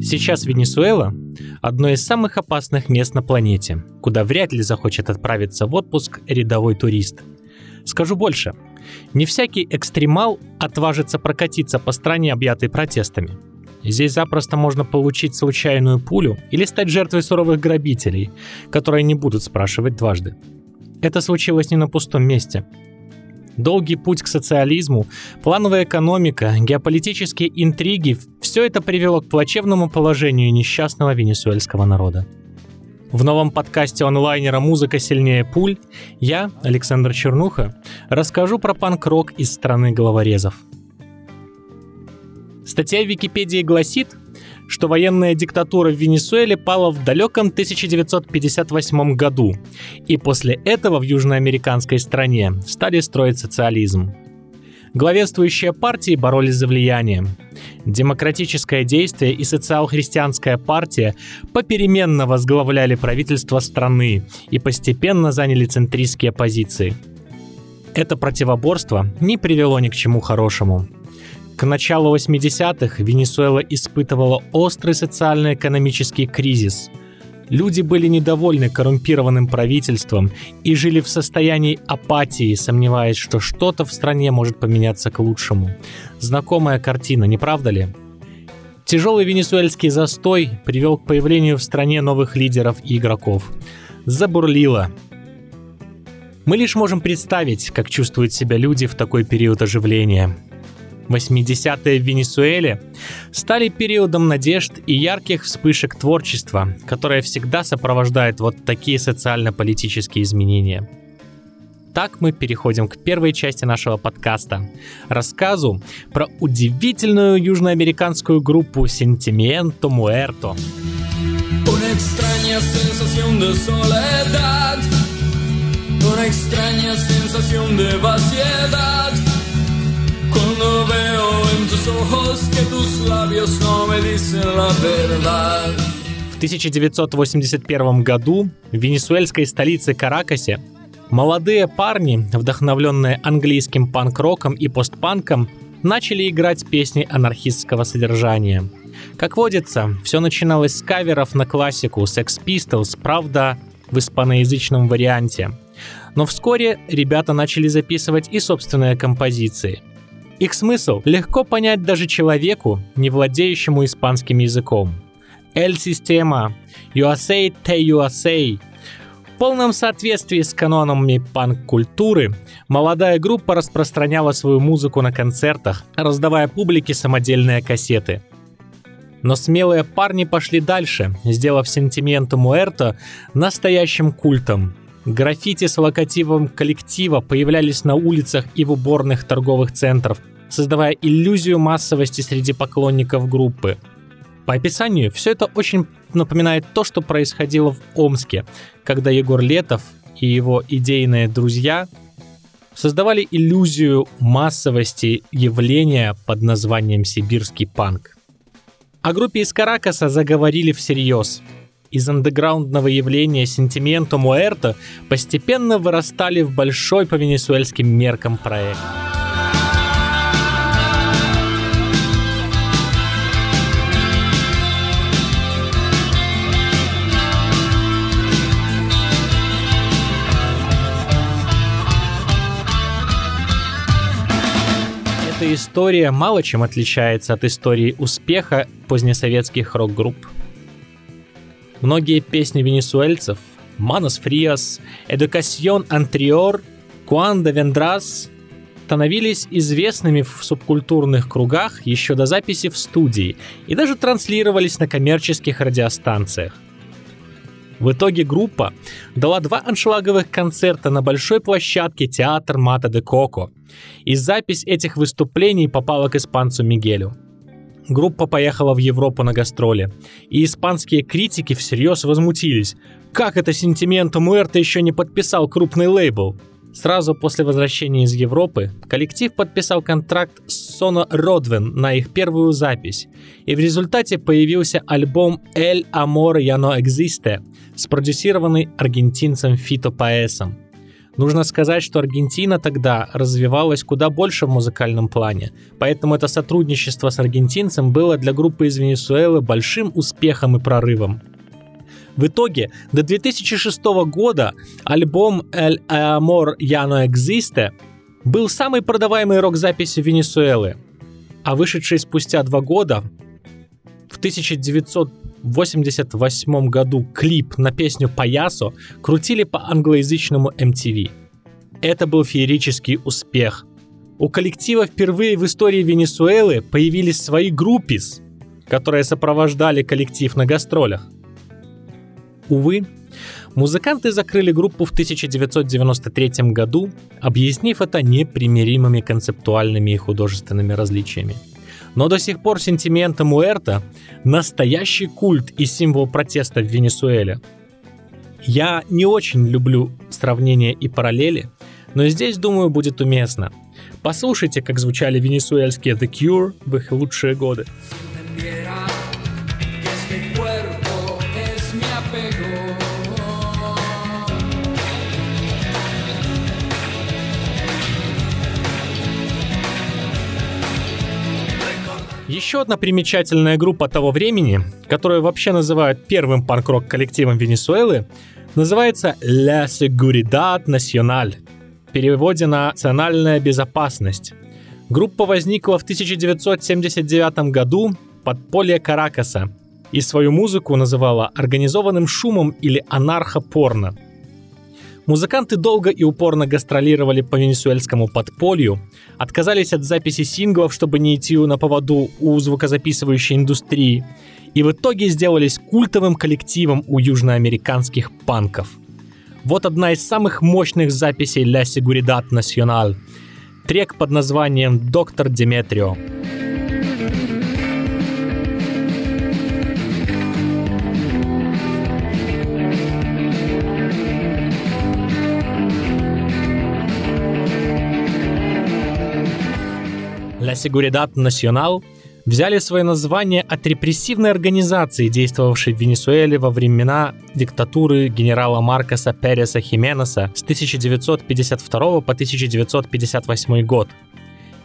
Сейчас Венесуэла – одно из самых опасных мест на планете, куда вряд ли захочет отправиться в отпуск рядовой турист. Скажу больше, не всякий экстремал отважится прокатиться по стране, объятой протестами. Здесь запросто можно получить случайную пулю или стать жертвой суровых грабителей, которые не будут спрашивать дважды. Это случилось не на пустом месте – долгий путь к социализму, плановая экономика, геополитические интриги – все это привело к плачевному положению несчастного венесуэльского народа. В новом подкасте онлайнера «Музыка сильнее пуль» я, Александр Чернуха, расскажу про панк-рок из страны головорезов. Статья в Википедии гласит, что военная диктатура в Венесуэле пала в далеком 1958 году, и после этого в южноамериканской стране стали строить социализм. Главенствующие партии боролись за влияние. Демократическое действие и социал-христианская партия попеременно возглавляли правительство страны и постепенно заняли центристские позиции. Это противоборство не привело ни к чему хорошему. К началу 80-х Венесуэла испытывала острый социально-экономический кризис. Люди были недовольны коррумпированным правительством и жили в состоянии апатии, сомневаясь, что что-то в стране может поменяться к лучшему. Знакомая картина, не правда ли? Тяжелый венесуэльский застой привел к появлению в стране новых лидеров и игроков. Забурлило. Мы лишь можем представить, как чувствуют себя люди в такой период оживления – 80-е в Венесуэле стали периодом надежд и ярких вспышек творчества, которое всегда сопровождает вот такие социально-политические изменения. Так мы переходим к первой части нашего подкаста – рассказу про удивительную южноамериканскую группу Sentimiento Muerto. Una extraña sensación de soledad, una extraña sensación de vaciedad. Cuando veo en tus ojos que tus labios no me dicen la verdad. В 1981 году в венесуэльской столице Каракасе молодые парни, вдохновленные английским панк-роком и постпанком, начали играть песни анархистского содержания. Как водится, все начиналось с каверов на классику Sex Pistols, правда, в испаноязычном варианте. Но вскоре ребята начали записывать и собственные композиции. Их смысл легко понять даже человеку, не владеющему испанским языком. El Sistema, USA Te USA. В полном соответствии с канонами панк-культуры, молодая группа распространяла свою музыку на концертах, раздавая публике самодельные кассеты. Но смелые парни пошли дальше, сделав сентименту Муэрто настоящим культом – Граффити с локативом коллектива появлялись на улицах и в уборных торговых центров, создавая иллюзию массовости среди поклонников группы. По описанию, все это очень напоминает то, что происходило в Омске, когда Егор Летов и его идейные друзья создавали иллюзию массовости явления под названием «Сибирский панк». О группе из Каракаса заговорили всерьез – из андеграундного явления Сентименто Муэрто постепенно вырастали в большой по венесуэльским меркам проект. Эта история мало чем отличается от истории успеха позднесоветских рок-групп. Многие песни венесуэльцев «Манос Фриас», «Эдукасьон Антриор», «Куанда Вендрас» становились известными в субкультурных кругах еще до записи в студии и даже транслировались на коммерческих радиостанциях. В итоге группа дала два аншлаговых концерта на большой площадке театр Мата де Коко, и запись этих выступлений попала к испанцу Мигелю – группа поехала в Европу на гастроли, и испанские критики всерьез возмутились. Как это Сентименто Муэрто еще не подписал крупный лейбл? Сразу после возвращения из Европы коллектив подписал контракт с Sono Rodven на их первую запись, и в результате появился альбом El Amor Ya No Existe, спродюсированный аргентинцем Фито Паэсом. Нужно сказать, что Аргентина тогда развивалась куда больше в музыкальном плане, поэтому это сотрудничество с аргентинцем было для группы из Венесуэлы большим успехом и прорывом. В итоге до 2006 года альбом «El Amor Ya No Existe» был самой продаваемой рок-записью Венесуэлы, а вышедший спустя два года, в 1988 году клип на песню «Паясо» крутили по англоязычному MTV. Это был феерический успех. У коллектива впервые в истории Венесуэлы появились свои группис, которые сопровождали коллектив на гастролях. Увы, музыканты закрыли группу в 1993 году, объяснив это непримиримыми концептуальными и художественными различиями. Но до сих пор сентимента Муэрта – настоящий культ и символ протеста в Венесуэле. Я не очень люблю сравнения и параллели, но здесь, думаю, будет уместно. Послушайте, как звучали венесуэльские The Cure в их лучшие годы. Еще одна примечательная группа того времени, которую вообще называют первым панк-рок коллективом Венесуэлы, называется La Seguridad Nacional. В переводе на «национальная безопасность». Группа возникла в 1979 году под поле Каракаса и свою музыку называла организованным шумом или анархопорно – Музыканты долго и упорно гастролировали по венесуэльскому подполью, отказались от записи синглов, чтобы не идти на поводу у звукозаписывающей индустрии, и в итоге сделались культовым коллективом у южноамериканских панков. Вот одна из самых мощных записей «La Seguridad Nacional» — трек под названием «Доктор Деметрио». Seguridad Nacional взяли свое название от репрессивной организации, действовавшей в Венесуэле во времена диктатуры генерала Маркоса Переса Хименеса с 1952 по 1958 год.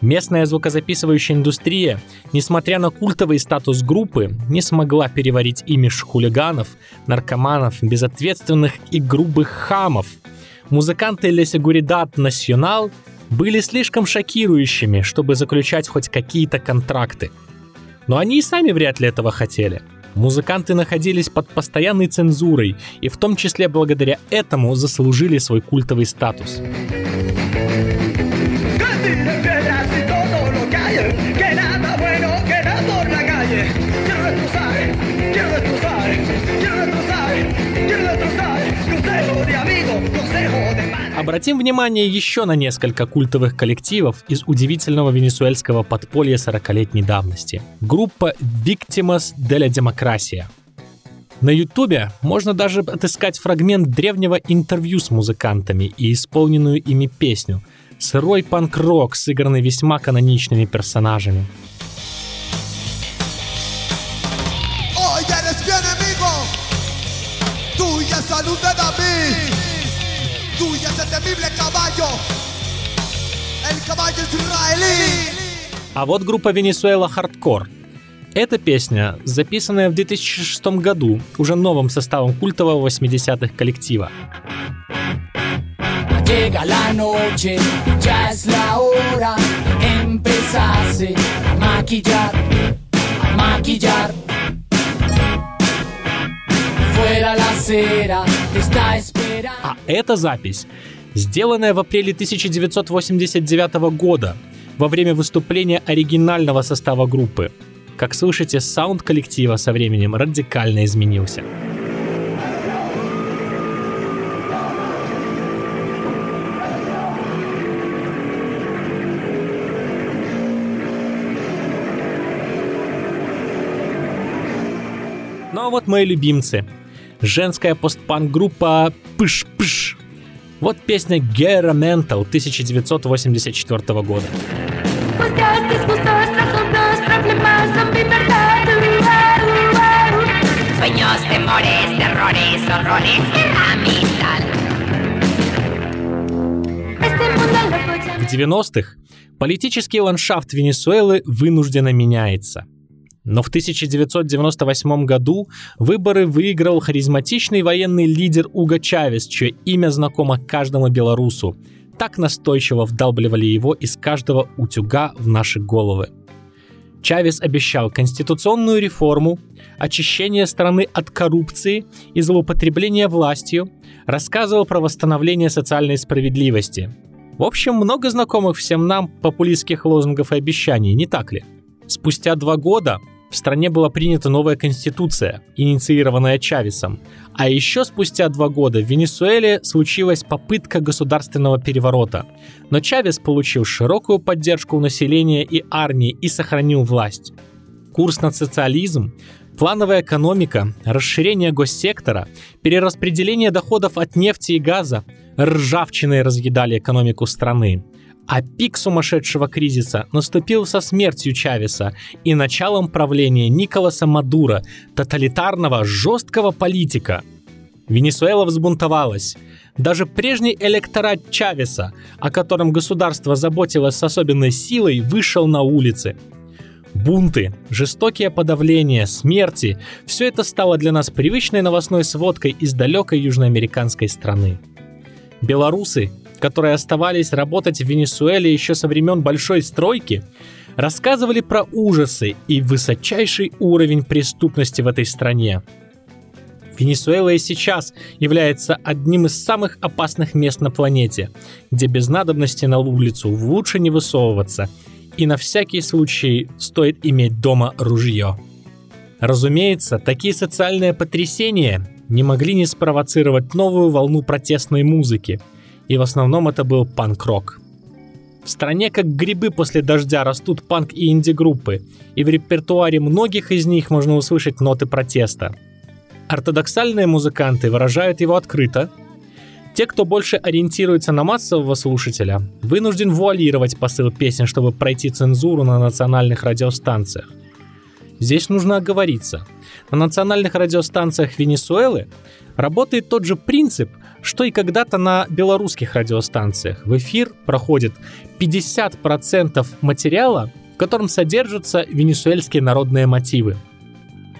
Местная звукозаписывающая индустрия, несмотря на культовый статус группы, не смогла переварить имидж хулиганов, наркоманов, безответственных и грубых хамов. Музыканты La Seguridad Nacional были слишком шокирующими, чтобы заключать хоть какие-то контракты. Но они и сами вряд ли этого хотели. Музыканты находились под постоянной цензурой и в том числе благодаря этому заслужили свой культовый статус. Обратим внимание еще на несколько культовых коллективов из удивительного венесуэльского подполья 40-летней давности. Группа Victimas de la Democracia. На ютубе можно даже отыскать фрагмент древнего интервью с музыкантами и исполненную ими песню. Сырой панк-рок, сыгранный весьма каноничными персонажами. А вот группа Венесуэла Хардкор. Эта песня, записанная в 2006 году уже новым составом культового 80-х коллектива. Llega la noche, ya es la hora, empezase a maquillar, a maquillar. Fuera la cera, está esperando. А эта запись, сделанная в апреле 1989 года, во время выступления оригинального состава группы. Как слышите, саунд коллектива со временем радикально изменился. Ну а вот мои любимцы женская постпанк-группа Пыш-Пыш. Вот песня Gera Mental 1984 года. В 90-х политический ландшафт Венесуэлы вынужденно меняется. Но в 1998 году выборы выиграл харизматичный военный лидер Уго Чавес, чье имя знакомо каждому белорусу. Так настойчиво вдалбливали его из каждого утюга в наши головы. Чавес обещал конституционную реформу, очищение страны от коррупции и злоупотребления властью, рассказывал про восстановление социальной справедливости. В общем, много знакомых всем нам популистских лозунгов и обещаний, не так ли? Спустя два года в стране была принята новая конституция, инициированная Чавесом. А еще спустя два года в Венесуэле случилась попытка государственного переворота. Но Чавес получил широкую поддержку у населения и армии и сохранил власть. Курс на социализм, плановая экономика, расширение госсектора, перераспределение доходов от нефти и газа ржавчиной разъедали экономику страны. А пик сумасшедшего кризиса наступил со смертью Чавеса и началом правления Николаса Мадура, тоталитарного, жесткого политика. Венесуэла взбунтовалась. Даже прежний электорат Чавеса, о котором государство заботилось с особенной силой, вышел на улицы. Бунты, жестокие подавления, смерти – все это стало для нас привычной новостной сводкой из далекой южноамериканской страны. Белорусы, которые оставались работать в Венесуэле еще со времен Большой стройки, рассказывали про ужасы и высочайший уровень преступности в этой стране. Венесуэла и сейчас является одним из самых опасных мест на планете, где без надобности на улицу лучше не высовываться, и на всякий случай стоит иметь дома ружье. Разумеется, такие социальные потрясения не могли не спровоцировать новую волну протестной музыки – и в основном это был панк-рок. В стране как грибы после дождя растут панк и инди-группы, и в репертуаре многих из них можно услышать ноты протеста. Ортодоксальные музыканты выражают его открыто. Те, кто больше ориентируется на массового слушателя, вынужден вуалировать посыл песен, чтобы пройти цензуру на национальных радиостанциях. Здесь нужно оговориться. На национальных радиостанциях Венесуэлы работает тот же принцип, что и когда-то на белорусских радиостанциях. В эфир проходит 50% материала, в котором содержатся венесуэльские народные мотивы.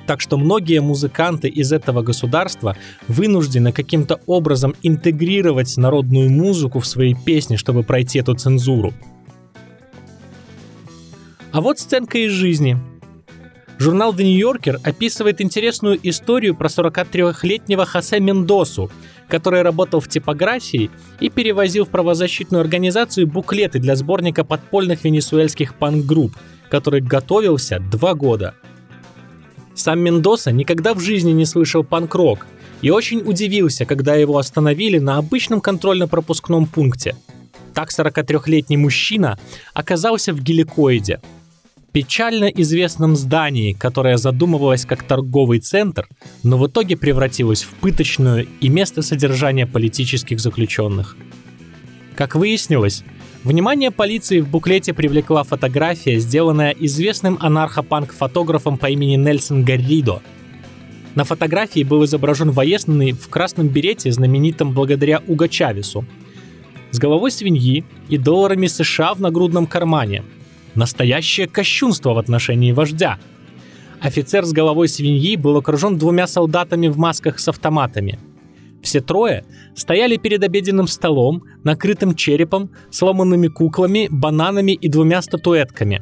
Так что многие музыканты из этого государства вынуждены каким-то образом интегрировать народную музыку в свои песни, чтобы пройти эту цензуру. А вот сценка из жизни – Журнал The New Yorker описывает интересную историю про 43-летнего Хосе Мендосу, который работал в типографии и перевозил в правозащитную организацию буклеты для сборника подпольных венесуэльских панк-групп, который готовился два года. Сам Мендоса никогда в жизни не слышал панк-рок и очень удивился, когда его остановили на обычном контрольно-пропускном пункте. Так 43-летний мужчина оказался в геликоиде – печально известном здании, которое задумывалось как торговый центр, но в итоге превратилось в пыточную и место содержания политических заключенных. Как выяснилось, внимание полиции в буклете привлекла фотография, сделанная известным анархопанк-фотографом по имени Нельсон Гарридо. На фотографии был изображен военный в красном берете, знаменитом благодаря Уго Чавесу, с головой свиньи и долларами США в нагрудном кармане – Настоящее кощунство в отношении вождя. Офицер с головой свиньи был окружен двумя солдатами в масках с автоматами. Все трое стояли перед обеденным столом, накрытым черепом, сломанными куклами, бананами и двумя статуэтками.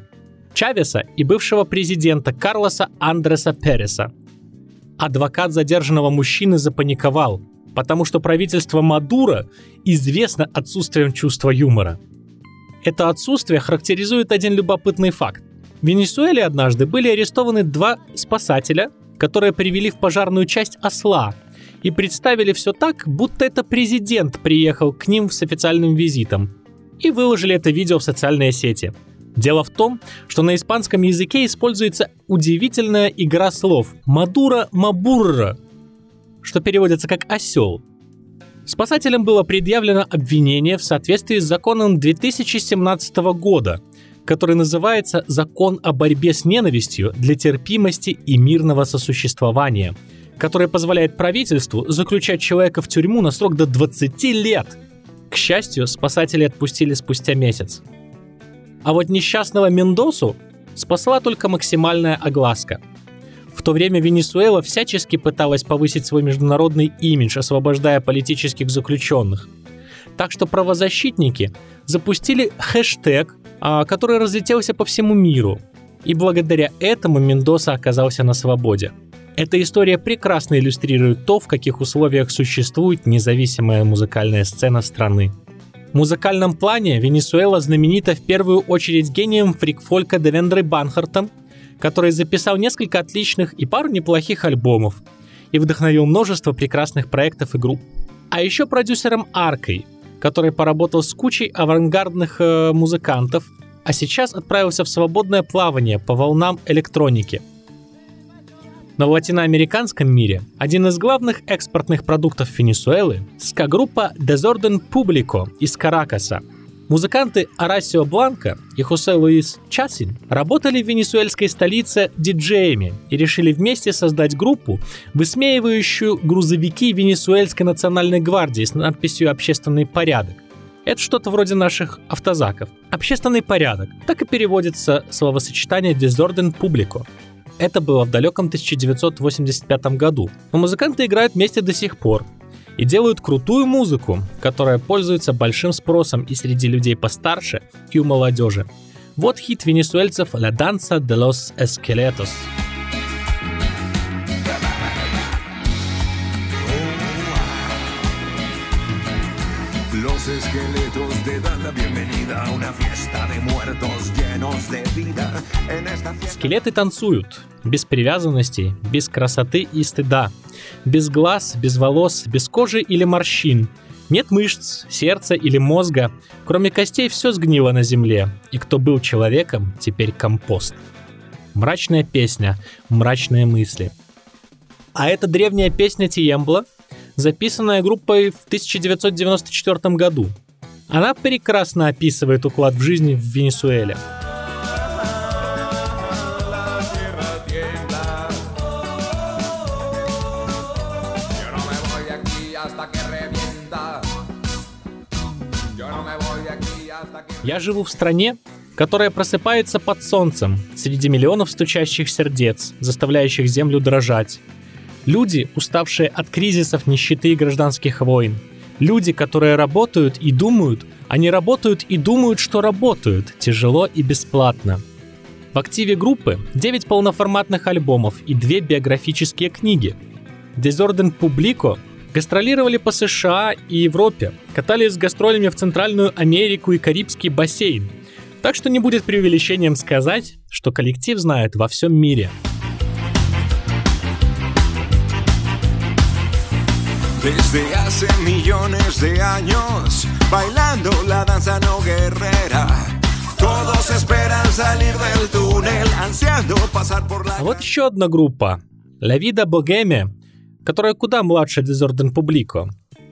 Чавеса и бывшего президента Карлоса Андреса Переса. Адвокат задержанного мужчины запаниковал, потому что правительство Мадура известно отсутствием чувства юмора – это отсутствие характеризует один любопытный факт. В Венесуэле однажды были арестованы два спасателя, которые привели в пожарную часть осла и представили все так, будто это президент приехал к ним с официальным визитом. И выложили это видео в социальные сети. Дело в том, что на испанском языке используется удивительная игра слов «мадура мабурра», что переводится как «осел», Спасателям было предъявлено обвинение в соответствии с законом 2017 года, который называется «Закон о борьбе с ненавистью для терпимости и мирного сосуществования», который позволяет правительству заключать человека в тюрьму на срок до 20 лет. К счастью, спасатели отпустили спустя месяц. А вот несчастного Мендосу спасла только максимальная огласка. В то время Венесуэла всячески пыталась повысить свой международный имидж, освобождая политических заключенных. Так что правозащитники запустили хэштег, а, который разлетелся по всему миру. И благодаря этому Мендоса оказался на свободе. Эта история прекрасно иллюстрирует то, в каких условиях существует независимая музыкальная сцена страны. В музыкальном плане Венесуэла знаменита в первую очередь гением фрик-фолька Девендрой Банхартом, который записал несколько отличных и пару неплохих альбомов и вдохновил множество прекрасных проектов и групп. А еще продюсером Аркой, который поработал с кучей авангардных э, музыкантов, а сейчас отправился в свободное плавание по волнам электроники – но в латиноамериканском мире один из главных экспортных продуктов Венесуэлы – ска-группа Desorden Publico из Каракаса. Музыканты Арасио Бланко и Хосе Луис Часин работали в венесуэльской столице диджеями и решили вместе создать группу, высмеивающую грузовики Венесуэльской национальной гвардии с надписью «Общественный порядок». Это что-то вроде наших автозаков. Общественный порядок. Так и переводится словосочетание «Desorden Publico». Это было в далеком 1985 году. Но музыканты играют вместе до сих пор и делают крутую музыку, которая пользуется большим спросом и среди людей постарше, и у молодежи. Вот хит венесуэльцев «La danza de los esqueletos». Los esqueletos te dan la a una fiesta de muertos llenos de vida. En esta fiesta... Скелеты танцуют, без привязанностей, без красоты и стыда, без глаз, без волос, без кожи или морщин. Нет мышц, сердца или мозга, кроме костей все сгнило на земле, и кто был человеком, теперь компост. Мрачная песня, мрачные мысли. А это древняя песня Тиембла, записанная группой в 1994 году. Она прекрасно описывает уклад в жизни в Венесуэле. Я живу в стране, которая просыпается под солнцем, среди миллионов стучащих сердец, заставляющих землю дрожать, Люди, уставшие от кризисов, нищеты и гражданских войн. Люди, которые работают и думают, они работают и думают, что работают, тяжело и бесплатно. В активе группы 9 полноформатных альбомов и 2 биографические книги. Desorden Publico гастролировали по США и Европе, катались с гастролями в Центральную Америку и Карибский бассейн. Так что не будет преувеличением сказать, что коллектив знает во всем мире – Desde hace millones de años, bailando la danza no guerrera. Todos esperan salir del túnel, ansiando pasar por la... А вот еще одна группа. La Vida Bohemia, которая куда младше Desorden Publico.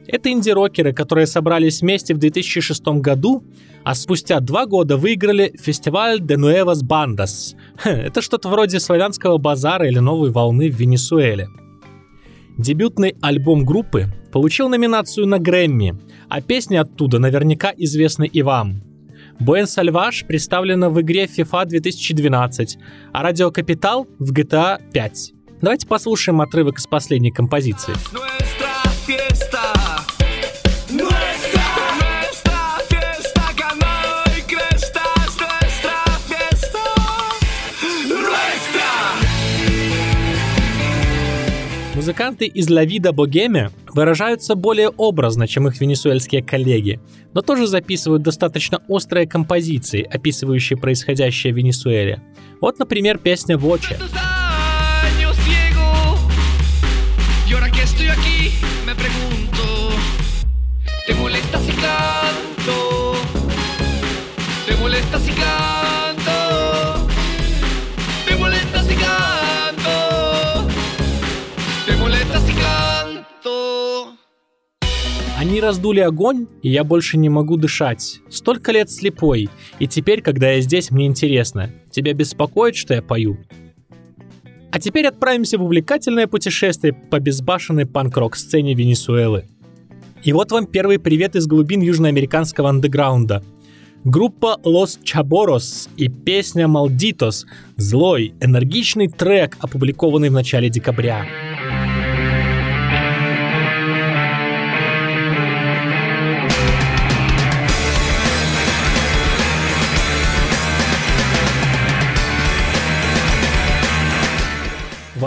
Это инди-рокеры, которые собрались вместе в 2006 году, а спустя два года выиграли фестиваль De Nuevas Bandas. Это что-то вроде славянского базара или новой волны в Венесуэле. Дебютный альбом группы получил номинацию на Грэмми, а песни оттуда наверняка известны и вам. Буэн Сальваш представлена в игре FIFA 2012, а Радио Капитал в GTA 5. Давайте послушаем отрывок из последней композиции. Музыканты из La Vida Bohemia выражаются более образно, чем их венесуэльские коллеги, но тоже записывают достаточно острые композиции, описывающие происходящее в Венесуэле. Вот, например, песня «Воче». ¿Te Они раздули огонь, и я больше не могу дышать. Столько лет слепой, и теперь, когда я здесь, мне интересно. Тебя беспокоит, что я пою? А теперь отправимся в увлекательное путешествие по безбашенной панк-рок сцене Венесуэлы. И вот вам первый привет из глубин южноамериканского андеграунда. Группа Los Chaboros и песня Malditos – злой, энергичный трек, опубликованный в начале декабря.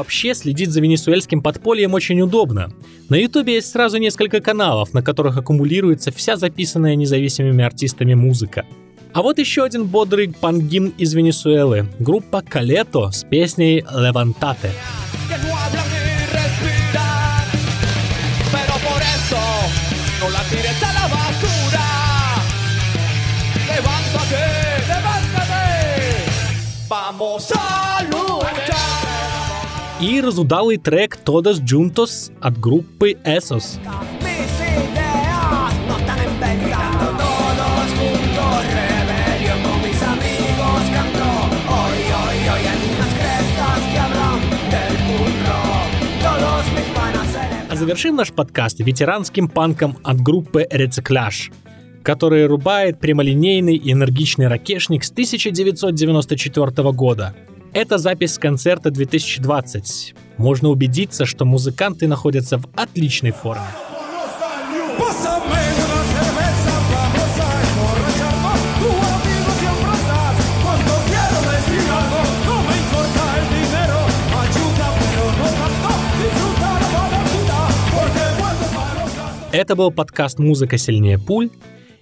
Вообще следить за венесуэльским подпольем очень удобно. На ютубе есть сразу несколько каналов, на которых аккумулируется вся записанная независимыми артистами музыка. А вот еще один бодрый пангин из Венесуэлы. Группа Калето с песней «Левантате». Vamos a и разудалый трек «Todos Juntos» от группы Esos. А завершим наш подкаст ветеранским панком от группы «Рециклаж», который рубает прямолинейный и энергичный ракешник с 1994 года – это запись концерта 2020. Можно убедиться, что музыканты находятся в отличной форме. Это был подкаст «Музыка сильнее пуль»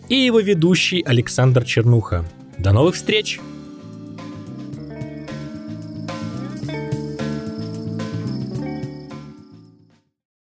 и его ведущий Александр Чернуха. До новых встреч!